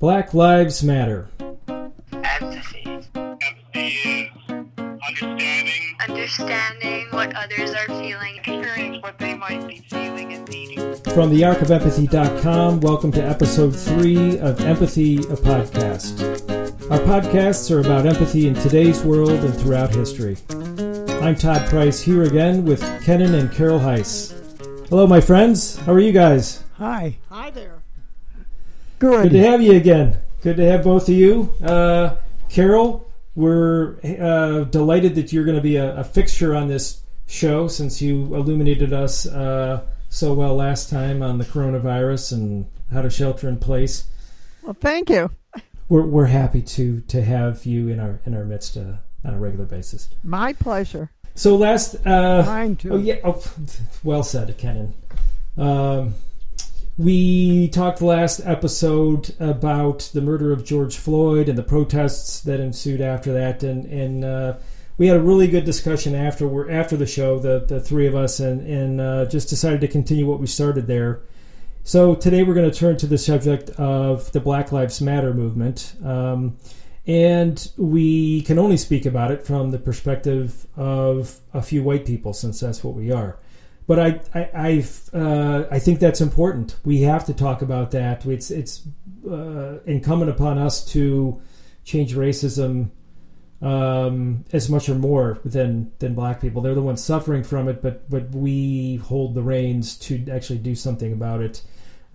Black Lives Matter. Empathy. Empathy is understanding. understanding what others are feeling. Experience what they might be feeling and needing. From the arcofempathy.com, welcome to episode three of Empathy, a podcast. Our podcasts are about empathy in today's world and throughout history. I'm Todd Price here again with Kenan and Carol Heiss. Hello, my friends. How are you guys? Hi. Hi there. Good Good. to have you again. Good to have both of you. Uh, Carol, we're uh, delighted that you're going to be a, a fixture on this show since you illuminated us uh, so well last time on the coronavirus and how to shelter in place. Well, thank you. We're, we're happy to to have you in our in our midst uh, on a regular basis. My pleasure. So last, uh, Mine too. oh yeah, oh, well said, Kenan. Um, we talked last episode about the murder of George Floyd and the protests that ensued after that, and and uh, we had a really good discussion after we after the show, the the three of us, and and uh, just decided to continue what we started there. So today we're going to turn to the subject of the Black Lives Matter movement. Um, and we can only speak about it from the perspective of a few white people, since that's what we are. But I, I, uh, I think that's important. We have to talk about that. It's, it's uh, incumbent upon us to change racism um, as much or more than than black people. They're the ones suffering from it, but but we hold the reins to actually do something about it.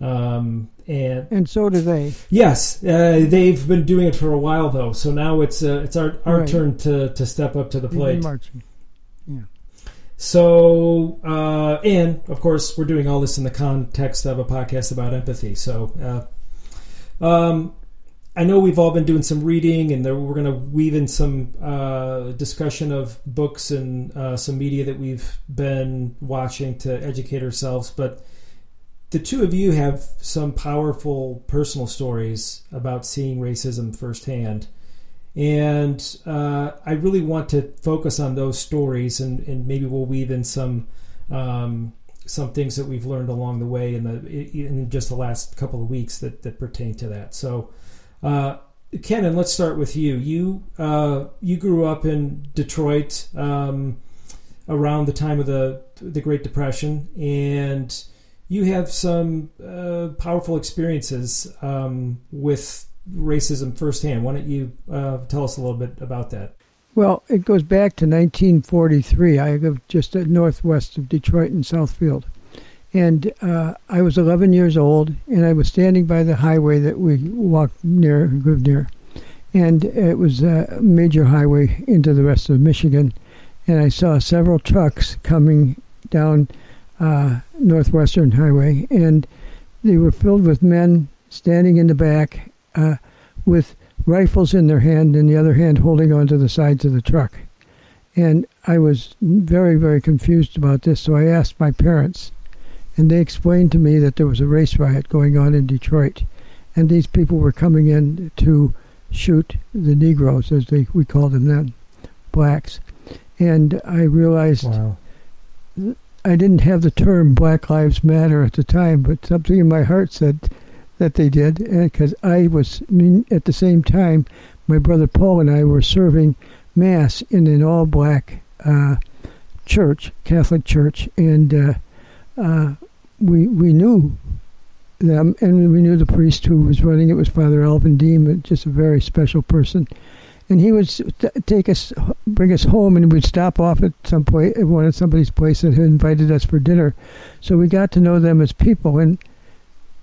Um, and And so do they. Yes, uh, they've been doing it for a while though. So now it's uh, it's our our Right. turn to to step up to the plate. marching. So uh, and of course we're doing all this in the context of a podcast about empathy. So uh, um, I know we've all been doing some reading, and there, we're going to weave in some uh, discussion of books and uh, some media that we've been watching to educate ourselves. But the two of you have some powerful personal stories about seeing racism firsthand. And uh, I really want to focus on those stories, and, and maybe we'll weave in some um, some things that we've learned along the way in the in just the last couple of weeks that, that pertain to that. So, uh, Kenan, let's start with you. You uh, you grew up in Detroit um, around the time of the the Great Depression, and you have some uh, powerful experiences um, with racism firsthand. Why don't you uh, tell us a little bit about that? Well, it goes back to 1943. I live just northwest of Detroit in Southfield. And uh, I was 11 years old, and I was standing by the highway that we walked near, lived near. And it was a major highway into the rest of Michigan. And I saw several trucks coming down uh, Northwestern Highway, and they were filled with men standing in the back uh, with rifles in their hand and the other hand holding onto the sides of the truck. And I was very, very confused about this, so I asked my parents, and they explained to me that there was a race riot going on in Detroit, and these people were coming in to shoot the Negroes, as they we called them then, blacks. And I realized Wow. I didn't have the term Black Lives Matter at the time, but something in my heart said that they did, because I was at the same time. My brother Paul and I were serving mass in an all-black uh, church, Catholic church, and uh, uh, we we knew them, and we knew the priest who was running it was Father Alvin Deem, just a very special person. And he would take us, bring us home, and we'd stop off at some point at one of somebody's place that had invited us for dinner. So we got to know them as people, and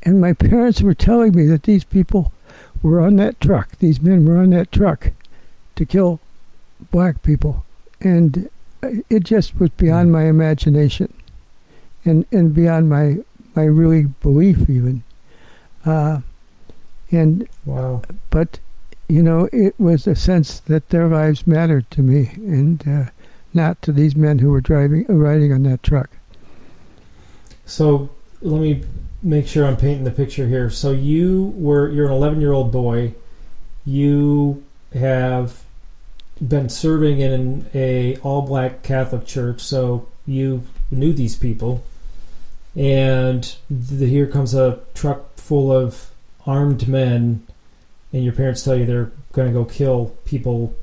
and my parents were telling me that these people were on that truck. These men were on that truck to kill black people, and it just was beyond my imagination, and and beyond my my really belief even. Uh, and Wow. but you know, it was a sense that their lives mattered to me, and uh, not to these men who were driving, riding on that truck. So let me make sure I'm painting the picture here. So you were you're an 11 year old boy. You have been serving in a all black Catholic church, so you knew these people. And the, here comes a truck full of armed men and your parents tell you they're going to go kill people,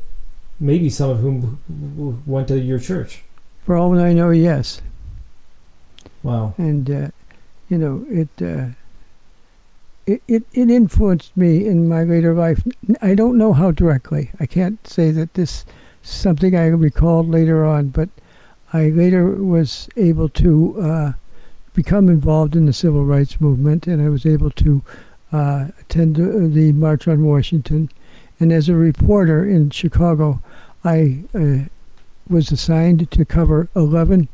maybe some of whom went to your church. For all I know, yes. Wow. and uh, you know it, uh, it it it influenced me in my later life. I don't know how directly. I can't say that this is something I recalled later on, but I later was able to uh, become involved in the civil rights movement, and I was able to uh, attend the, March on Washington. And as a reporter in Chicago, I uh, was assigned to cover 11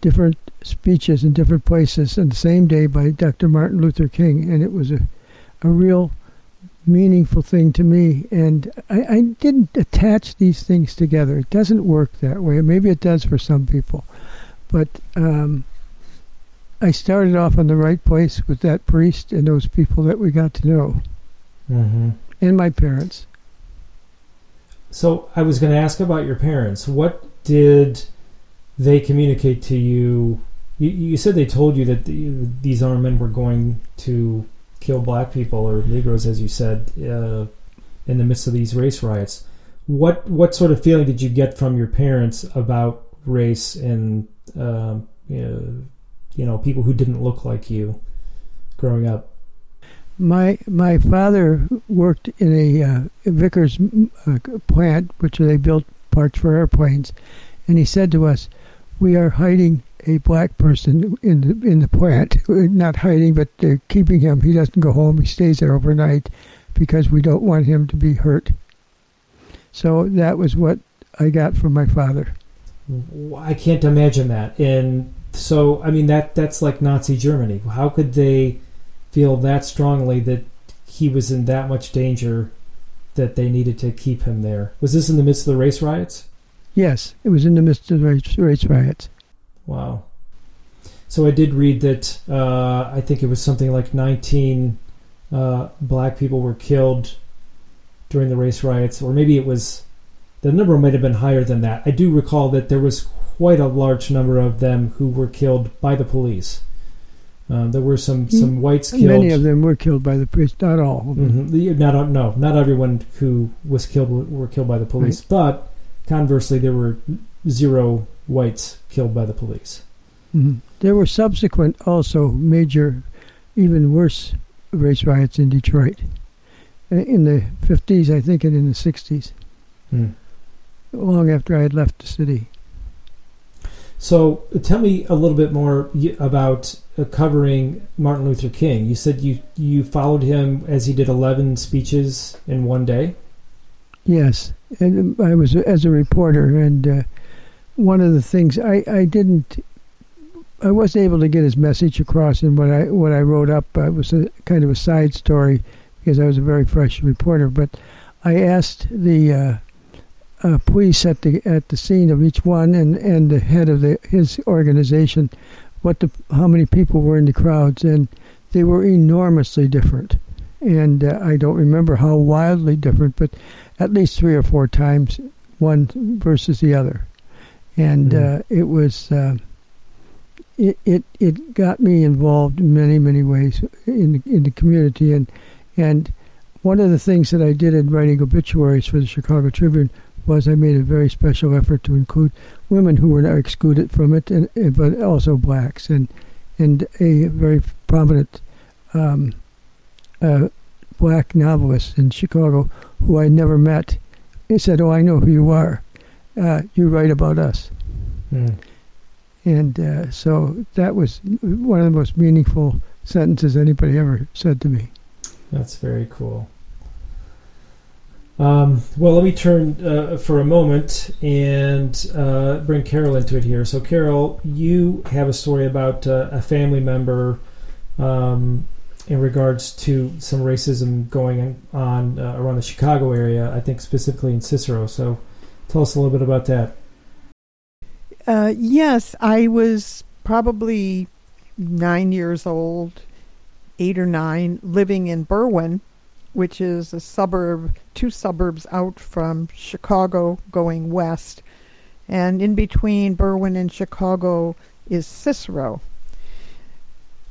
different speeches in different places on the same day by Dr. Martin Luther King, and it was a, a real meaningful thing to me. And I, I didn't attach these things together. It doesn't work that way. Maybe it does for some people, but um, I started off in the right place with that priest and those people that we got to know, Mm-hmm. and my parents. So I was going to ask about your parents. What did they communicate to you? You, you said they told you that the, these armed men were going to kill black people or Negroes, as you said, uh, in the midst of these race riots. What what sort of feeling did you get from your parents about race and um, you, know, you know people who didn't look like you growing up? My my father worked in a uh, Vickers uh, plant, which they built parts for airplanes, and he said to us, "We are hiding a black person in the in the plant. We're not hiding, but they're keeping him. He doesn't go home. He stays there overnight because we don't want him to be hurt." So that was what I got from my father. I can't imagine that. And so, I mean, that that's like Nazi Germany. How could they feel that strongly that he was in that much danger that they needed to keep him there? Was this in the midst of the race riots? Yes, it was in the midst of race, race riots. Wow. So I did read that uh, I think it was something like 19 uh, black people were killed during the race riots, or maybe it was the number might have been higher than that. I do recall that there was quite a large number of them who were killed by the police. Um, there were some some whites killed. Many of them were killed by the police, not all. Mhm. Not no, not everyone who was killed were, were killed by the police, but conversely, there were zero whites killed by the police. Mhm. There were subsequent, also major, even worse race riots in Detroit uh, in the 50s, I think, and in the 60s, Hmm. long after I had left the city. So tell me a little bit more about uh, covering Martin Luther King. You said you you followed him as he did 11 speeches in one day. Yes, and I was as a reporter, and uh, one of the things I, I didn't, I wasn't able to get his message across in what I what I wrote up. It was a kind of a side story because I was a very fresh reporter. But I asked the uh, uh, police at the at the scene of each one and, and the head of the his organization what the how many people were in the crowds, and they were enormously different. And uh, I don't remember how wildly different, but at least three or four times one versus the other, and Mhm. uh, it was uh, it, it it got me involved in many many ways in the, in the community. And and one of the things that I did in writing obituaries for the Chicago Tribune was I made a very special effort to include women who were not excluded from it, and, and but also blacks. And and a very prominent um, uh, black novelist in Chicago who I never met. He said, "Oh, I know who you are. Uh, you write about us." Hmm. And uh, so that was one of the most meaningful sentences anybody ever said to me. That's very cool. Um, well, let me turn uh, for a moment and uh, bring Carol into it here. So, Carol, you have a story about uh, a family member um, in regards to some racism going on uh, around the Chicago area, I think specifically in Cicero. So, tell us a little bit about that. Uh, yes, I was probably nine years old, eight or nine, living in Berwyn, which is a suburb, two suburbs out from Chicago going west. And in between Berwyn and Chicago is Cicero.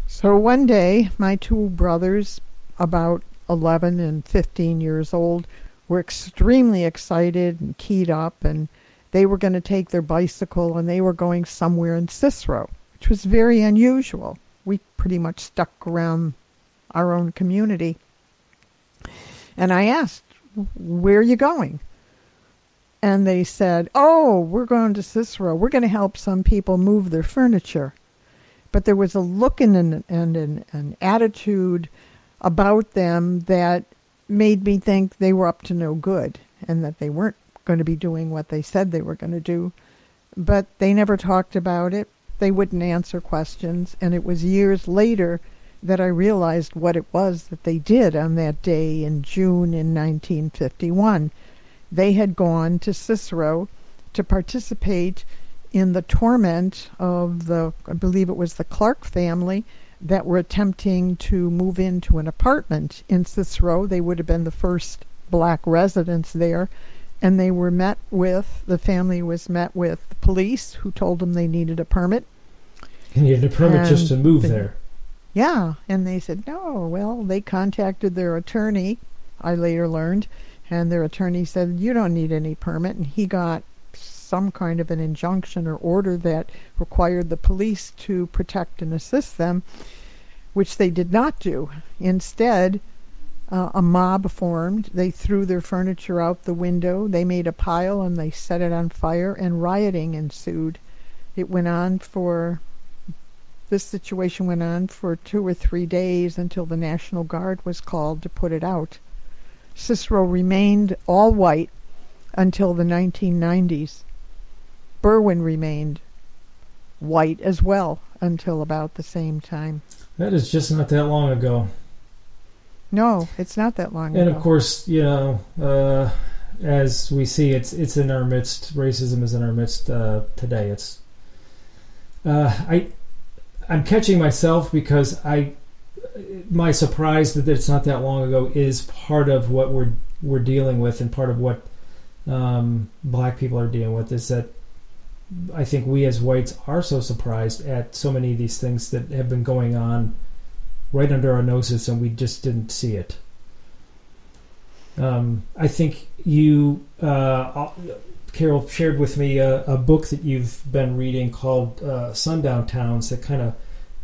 So one day, my two brothers, about 11 and 15 years old were extremely excited and keyed up, and they were going to take their bicycle and they were going somewhere in Cicero, which was very unusual. We pretty much stuck around our own community. And I asked, Where are you going? And they said, Oh, we're going to Cicero. We're going to help some people move their furniture. But there was a look and an, and an, an attitude about them that made me think they were up to no good and that they weren't going to be doing what they said they were going to do. But they never talked about it. They wouldn't answer questions. And it was years later that I realized what it was that they did on that day in June in 1951. They had gone to Cicero to participate in the torment of the, I believe it was the Clark family, that were attempting to move into an apartment in Cicero. They would have been the first black residents there. And they were met with, the family was met with the police who told them they needed a permit. And you had a permit just to move the- there. Yeah, and they said no. Well, they contacted their attorney. I later learned, and their attorney said you don't need any permit, and he got some kind of an injunction or order that required the police to protect and assist them, which they did not do. Instead, uh, a mob formed. They threw their furniture out the window. They made a pile and they set it on fire, and rioting ensued. It went on for this situation went on for two or three days until the National Guard was called to put it out. Cicero remained all white until the 1990s. Berwyn remained white as well until about the same time. That is just not that long ago. No, it's not that long And ago. And of course, you know, uh, as we see, it's it's in our midst. Racism is in our midst uh, today. It's uh, I I'm catching myself because I my surprise that it's not that long ago is part of what we're we're dealing with and part of what um, black people are dealing with is that I think we as whites are so surprised at so many of these things that have been going on right under our noses and we just didn't see it. Um, I think you, uh, Carol, shared with me a, a book that you've been reading called uh, Sundown Towns that kind of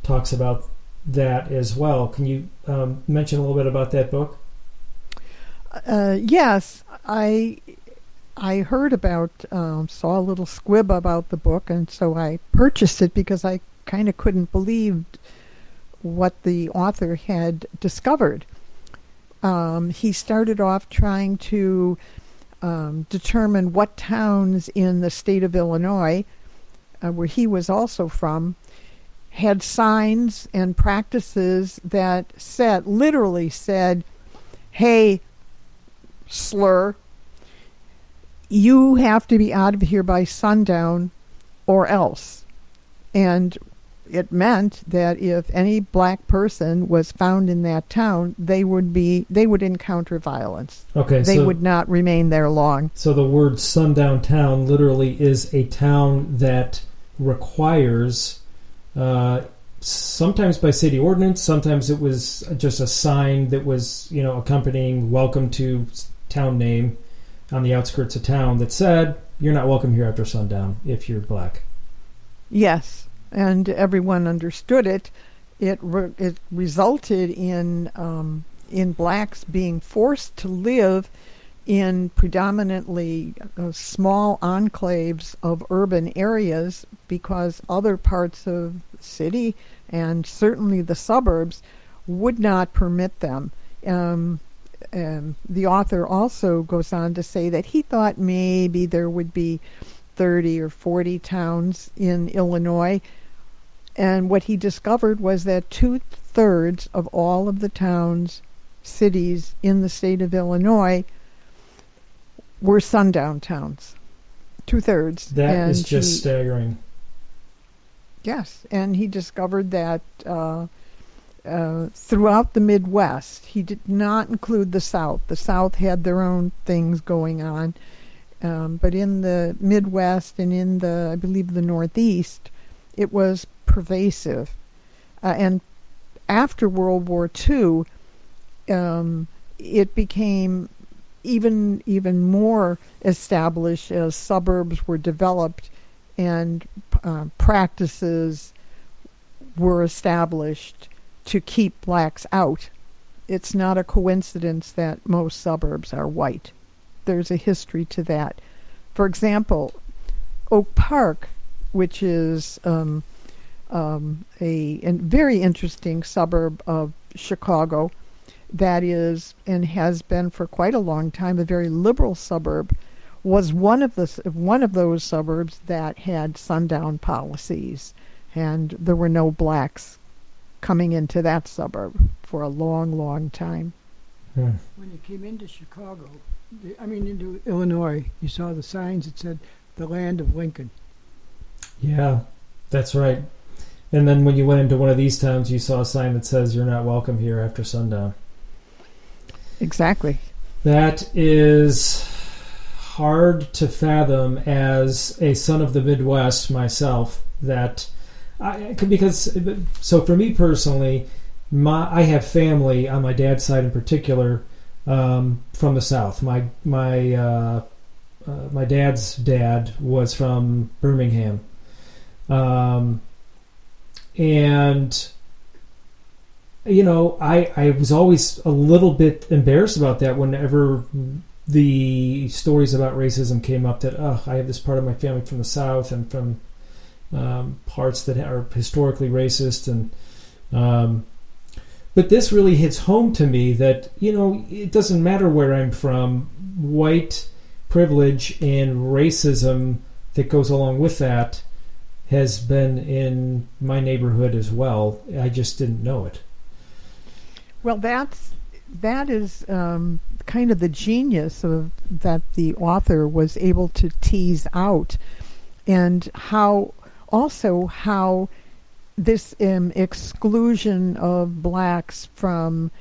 talks about that as well. Can you um, mention a little bit about that book? Uh, yes, I I heard about um, saw a little squib about the book, and so I purchased it because I kind of couldn't believe what the author had discovered. Um, he started off trying to um, determine what towns in the state of Illinois, uh, where he was also from, had signs and practices that said, literally said, hey, slur, you have to be out of here by sundown or else. And it meant that if any black person was found in that town, they would be they would encounter violence. Okay, They so would not remain there long. so the word sundown town literally is a town that requires. Uh, sometimes by city ordinance, sometimes it was just a sign that was, you know, accompanying welcome to town name on the outskirts of town that said, you're not welcome here after sundown if you're black. Yes, and everyone understood it. It re- it resulted in um, in blacks being forced to live in predominantly uh, small enclaves of urban areas because other parts of the city and certainly the suburbs would not permit them. Um, um, the author also goes on to say that he thought maybe there would be 30 or 40 towns in Illinois. And what he discovered was that two thirds of all of the towns, cities in the state of Illinois were sundown towns. Two thirds. That is And just he- staggering. Yes, and he discovered that uh, uh, throughout the Midwest, he did not include the South. The South had their own things going on, um, but in the Midwest and in the, I believe, the Northeast, it was pervasive. Uh, and after World War II, um, it became even even more established as suburbs were developed and uh, practices were established to keep blacks out. It's not a coincidence that most suburbs are white. There's a history to that. For example, Oak Park, which is um, um, a, a very interesting suburb of Chicago, that is and has been for quite a long time a very liberal suburb, was one of the one of those suburbs that had sundown policies, and there were no blacks coming into that suburb for a long, long time. Hmm. When you came into Chicago, the- I mean into Illinois, you saw the signs that said "the land of Lincoln." Yeah, that's right. And then when you went into one of these towns, you saw a sign that says "You're not welcome here after sundown." Exactly. That is hard to fathom as a son of the Midwest myself. That I because so for me personally, my I have family on my dad's side in particular um, from the South. My my uh, uh, my dad's dad was from Birmingham, um, and you know, I, I was always a little bit embarrassed about that whenever the stories about racism came up that, oh, I have this part of my family from the South and from um, parts that are historically racist. And, um, but this really hits home to me that, you know, it doesn't matter where I'm from, white privilege and racism that goes along with that has been in my neighborhood as well. I just didn't know it. Well, that's that is um, kind of the genius of that the author was able to tease out, and how also how this um, exclusion of blacks from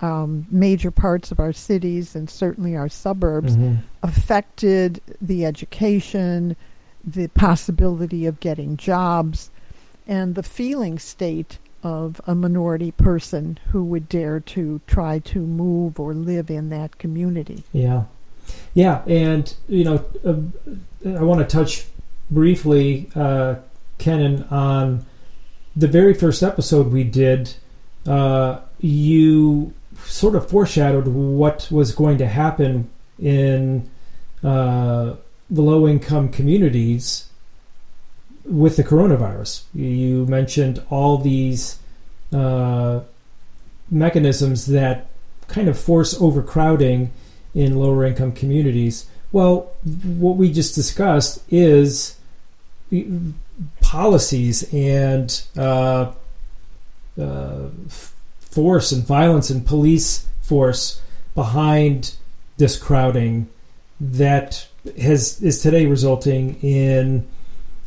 um, major parts of our cities and certainly our suburbs Mhm. affected the education, the possibility of getting jobs, and the feeling state of a minority person who would dare to try to move or live in that community. Yeah, yeah, and you know, uh, I want to touch briefly, uh, Kenan, on the very first episode we did. Uh, you sort of foreshadowed what was going to happen in uh, the low-income communities with the coronavirus. You mentioned all these uh, mechanisms that kind of force overcrowding in lower income communities. Well, what we just discussed is policies and uh, uh, force and violence and police force behind this crowding that has is today resulting in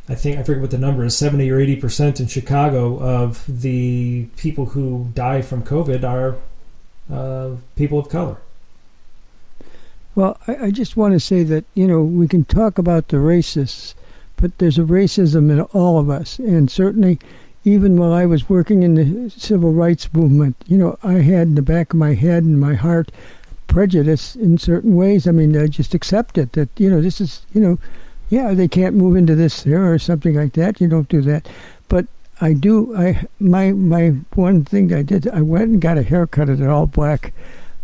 I think I forget what the number is, seventy or eighty percent in Chicago of the people who die from COVID are uh, people of color. Well, I, I just want to say that you know we can talk about the racists, but there's a racism in all of us, and certainly, even while I was working in the civil rights movement, you know, I had in the back of my head and my heart prejudice in certain ways. I mean, I just accept it that you know this is you know, yeah, they can't move into this there or something like that. You don't do that, but I do. I my my one thing I did. I went and got a haircut at all black.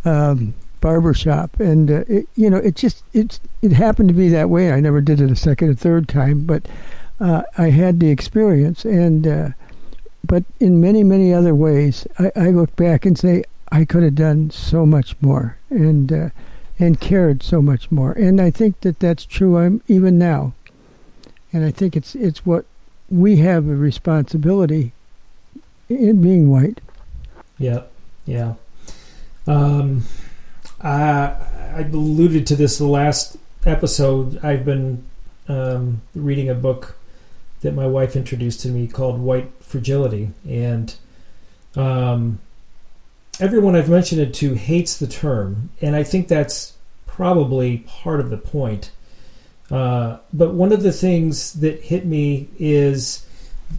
Um, barber shop and uh, it, you know it just it's it happened to be that way. I never did it a second or third time but uh, i had the experience and uh, but in many many other ways I, I look back and say i could have done so much more and uh, and cared so much more. And i think that that's true I'm, even now. And i think it's it's what we have a responsibility in being white. Yeah, yeah. Um, I, I alluded to this the last episode. I've been um, reading a book that my wife introduced to me called White Fragility, and um, everyone I've mentioned it to hates the term, and I think that's probably part of the point. Uh, but one of the things that hit me is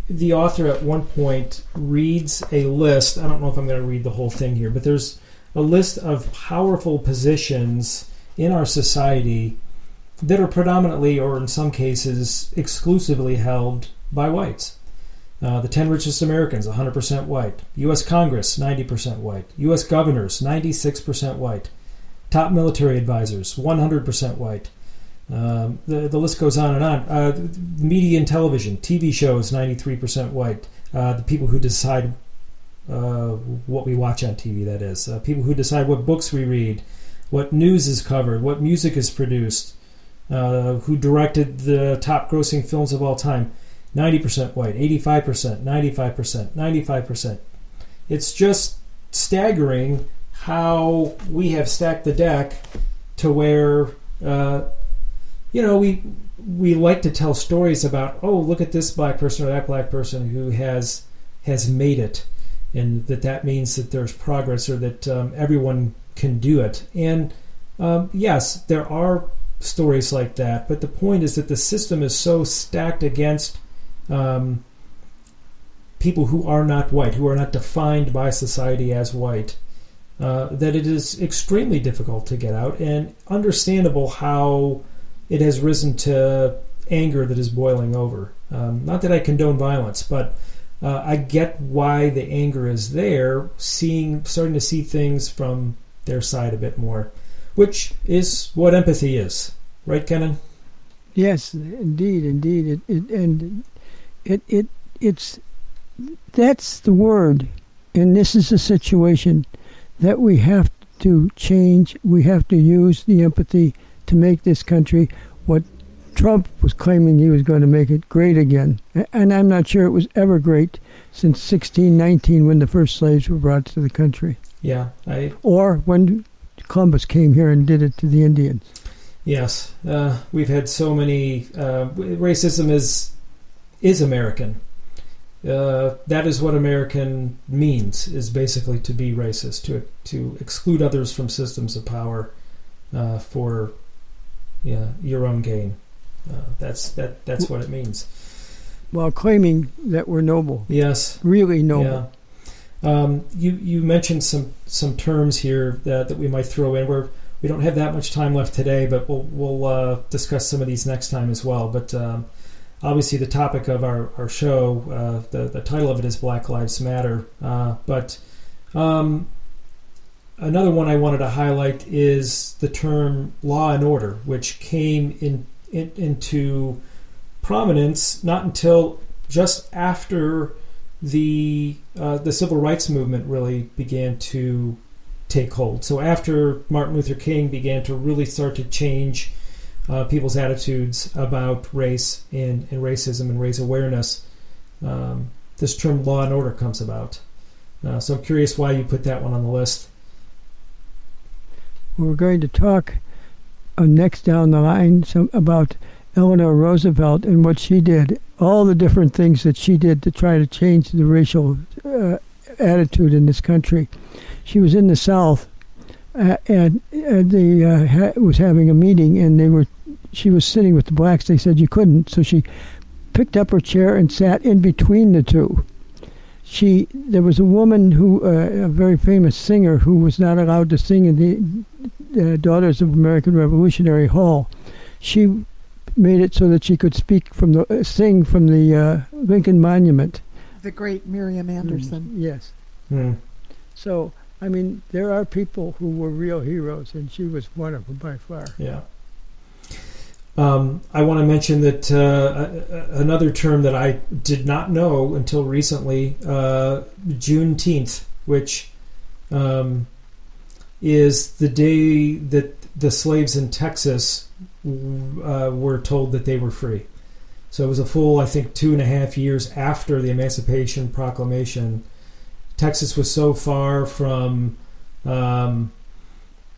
the author at one point reads a list. I don't know if I'm going to read the whole thing here, but there's a list of powerful positions in our society that are predominantly, or in some cases, exclusively held by whites. Uh, the 10 richest Americans, 100% white. U.S. Congress, 90% white. U.S. governors, 96% white. Top military advisors, 100% white. Um, the, the list goes on and on. Uh, media and television, TV shows, 93% white. Uh, the people who decide uh, what we watch on TV, that is. Uh, people who decide what books we read, what news is covered, what music is produced, uh, who directed the top grossing films of all time. 90% white, 85%, 95%, 95%. It's just staggering how we have stacked the deck to where, uh, you know, we we like to tell stories about, oh, look at this black person or that black person who has has made it, and that that means that there's progress or that um, everyone can do it. And um, yes, there are stories like that, but the point is that the system is so stacked against um, people who are not white, who are not defined by society as white, uh, that it is extremely difficult to get out, and understandable how it has risen to anger that is boiling over. Um, not that I condone violence, but uh, I get why the anger is there, seeing, starting to see things from their side a bit more, which is what empathy is, right, Kenan? Yes, indeed, indeed. It, it and it it it's that's the word, and this is a situation that we have to change. We have to use the empathy to make this country what Trump was claiming he was going to make it great again. And I'm not sure it was ever great since 1619 when the first slaves were brought to the country, Yeah, I or when Columbus came here and did it to the Indians. Yes, uh, we've had so many. Uh, racism is is American. Uh, that is what American means. Is basically to be racist, to to exclude others from systems of power uh, for yeah, your own gain. Uh, that's that. That's what it means. While claiming that we're noble, Yes. really noble. Yeah. Um, you you mentioned some some terms here that, that we might throw in. We're we don't have that much time left today, but we'll we'll uh, discuss some of these next time as well. But um, obviously, the topic of our our show, uh, the the title of it is Black Lives Matter. Uh, but um, another one I wanted to highlight is the term law and order, which came in, in into prominence not until just after the uh, the civil rights movement really began to take hold. So after Martin Luther King began to really start to change uh, people's attitudes about race and, and racism and raise awareness, um, this term law and order comes about. Uh, so I'm curious why you put that one on the list. We're going to talk next down the line some, about Eleanor Roosevelt and what she did, all the different things that she did to try to change the racial uh, attitude in this country. She was in the South, uh, and, and they uh, ha- was having a meeting, and they were. She was sitting with the blacks. They said you couldn't, so she picked up her chair and sat in between the two. She there was a woman who, uh, a very famous singer, who was not allowed to sing in the uh, Daughters of American Revolutionary Hall. She made it so that she could speak from the uh, sing from the uh, Lincoln Monument. The great Miriam Anderson. Yes. Hmm. So I mean, there are people who were real heroes, and she was one of them by far. Yeah. Um, I want to mention that uh, a- a- another term that I did not know until recently, uh, Juneteenth, which um, is the day that the slaves in Texas uh, were told that they were free. So it was a full, I think, two and a half years after the Emancipation Proclamation. Texas was so far from um,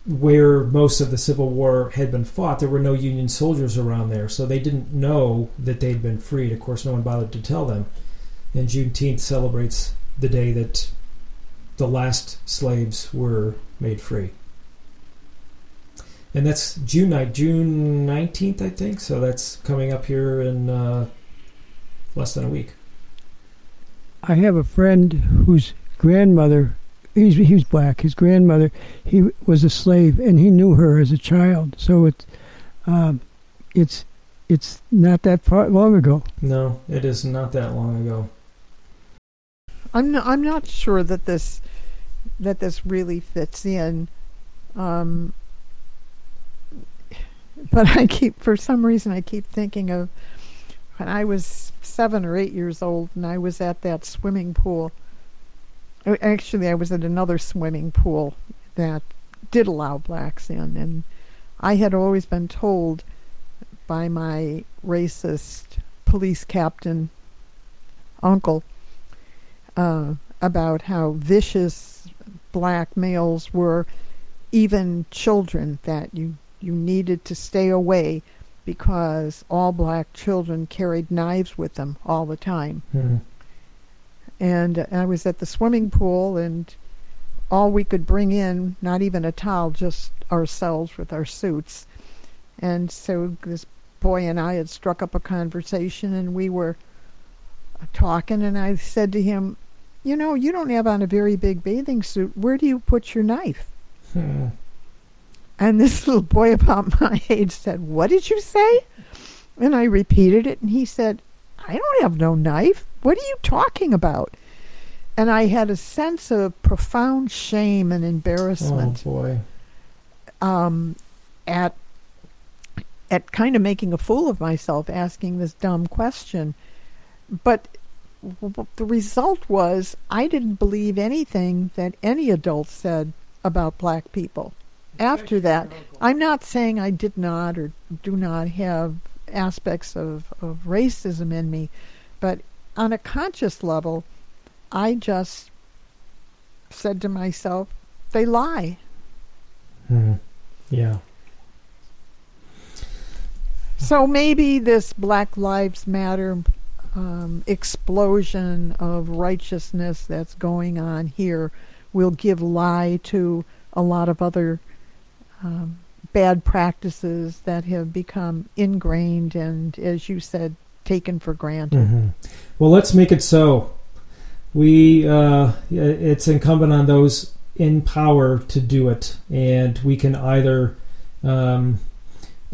where most of the Civil War had been fought, there were no Union soldiers around there, so they didn't know that they'd been freed. Of course, no one bothered to tell them. And Juneteenth celebrates the day that the last slaves were made free. And that's June night, June nineteenth, I think. So that's coming up here in uh, less than a week. I have a friend whose grandmother he's he was black. His grandmother, he was a slave, and he knew her as a child. So it's um, it's it's not that far long ago. No, it is not that long ago. I'm not, I'm not sure that this that this really fits in. Um, but I keep for some reason I keep thinking of when I was seven or eight years old and I was at that swimming pool. Actually, I was at another swimming pool that did allow blacks in, and I had always been told by my racist police captain uncle uh, about how vicious black males were, even children, that you, you needed to stay away because all black children carried knives with them all the time. Mhm. And I was at the swimming pool, and all we could bring in, not even a towel, just ourselves with our suits. And so this boy and I had struck up a conversation, and we were talking, and I said to him, You know, you don't have on a very big bathing suit. Where do you put your knife? Hmm. And this little boy about my age said, What did you say? And I repeated it, and he said, I don't have no knife. What are you talking about? And I had a sense of profound shame and embarrassment. Oh boy. um, at at kind of making a fool of myself asking this dumb question. But the result was I didn't believe anything that any adult said about black people. After that, I'm not saying I did not or do not have aspects of, of racism in me, but on a conscious level, I just said to myself, they lie. Hmm. Yeah. So maybe this Black Lives Matter um, explosion of righteousness that's going on here will give lie to a lot of other um, bad practices that have become ingrained and, as you said, taken for granted. hmm Well, let's make it so. We uh, it's incumbent on those in power to do it, and we can either um,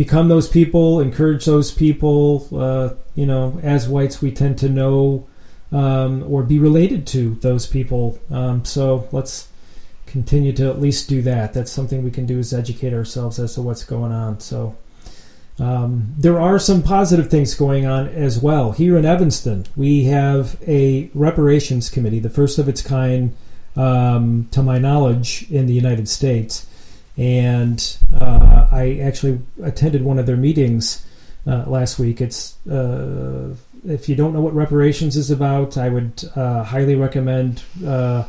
become those people, encourage those people. Uh, you know, as whites, we tend to know um, or be related to those people. Um, so let's continue to at least do that. That's something we can do is educate ourselves as to what's going on. So. Um, there are some positive things going on as well. Here in Evanston, we have a reparations committee, the first of its kind, um, to my knowledge, in the United States. And uh, I actually attended one of their meetings uh, last week. It's uh, if you don't know what reparations is about, I would uh, highly recommend uh,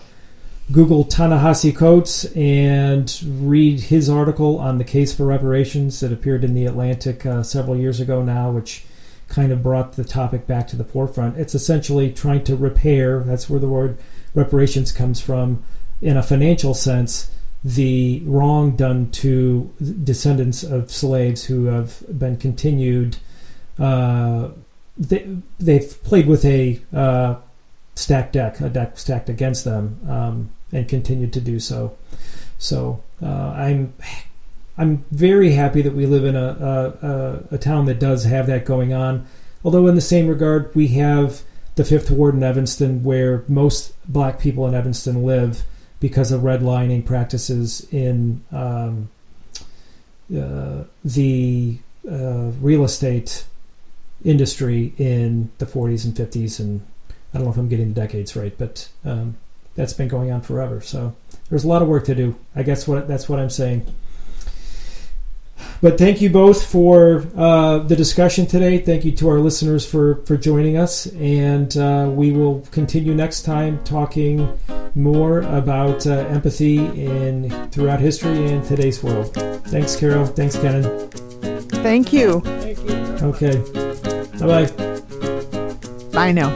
Google Ta-Nehisi Coates and read his article on the case for reparations that appeared in the Atlantic uh, several years ago now, which kind of brought the topic back to the forefront. It's essentially trying to repair, that's where the word reparations comes from, in a financial sense, the wrong done to descendants of slaves who have been continued. Uh, they, they've played with a uh, stacked deck, a deck stacked against them, um, and continued to do so. So uh, I'm I'm very happy that we live in a, a, a, a town that does have that going on. Although in the same regard, we have the Fifth Ward in Evanston, where most black people in Evanston live because of redlining practices in um, uh, the uh, real estate industry in the 40s and 50s and I don't know if I'm getting the decades right, but um, that's been going on forever. So there's a lot of work to do. I guess what that's what I'm saying. But thank you both for uh, the discussion today. Thank you to our listeners for for joining us, and uh, we will continue next time talking more about uh, empathy in throughout history and today's world. Thanks, Carol. Thanks, Kenan. Thank you. Okay. Bye bye. Bye now.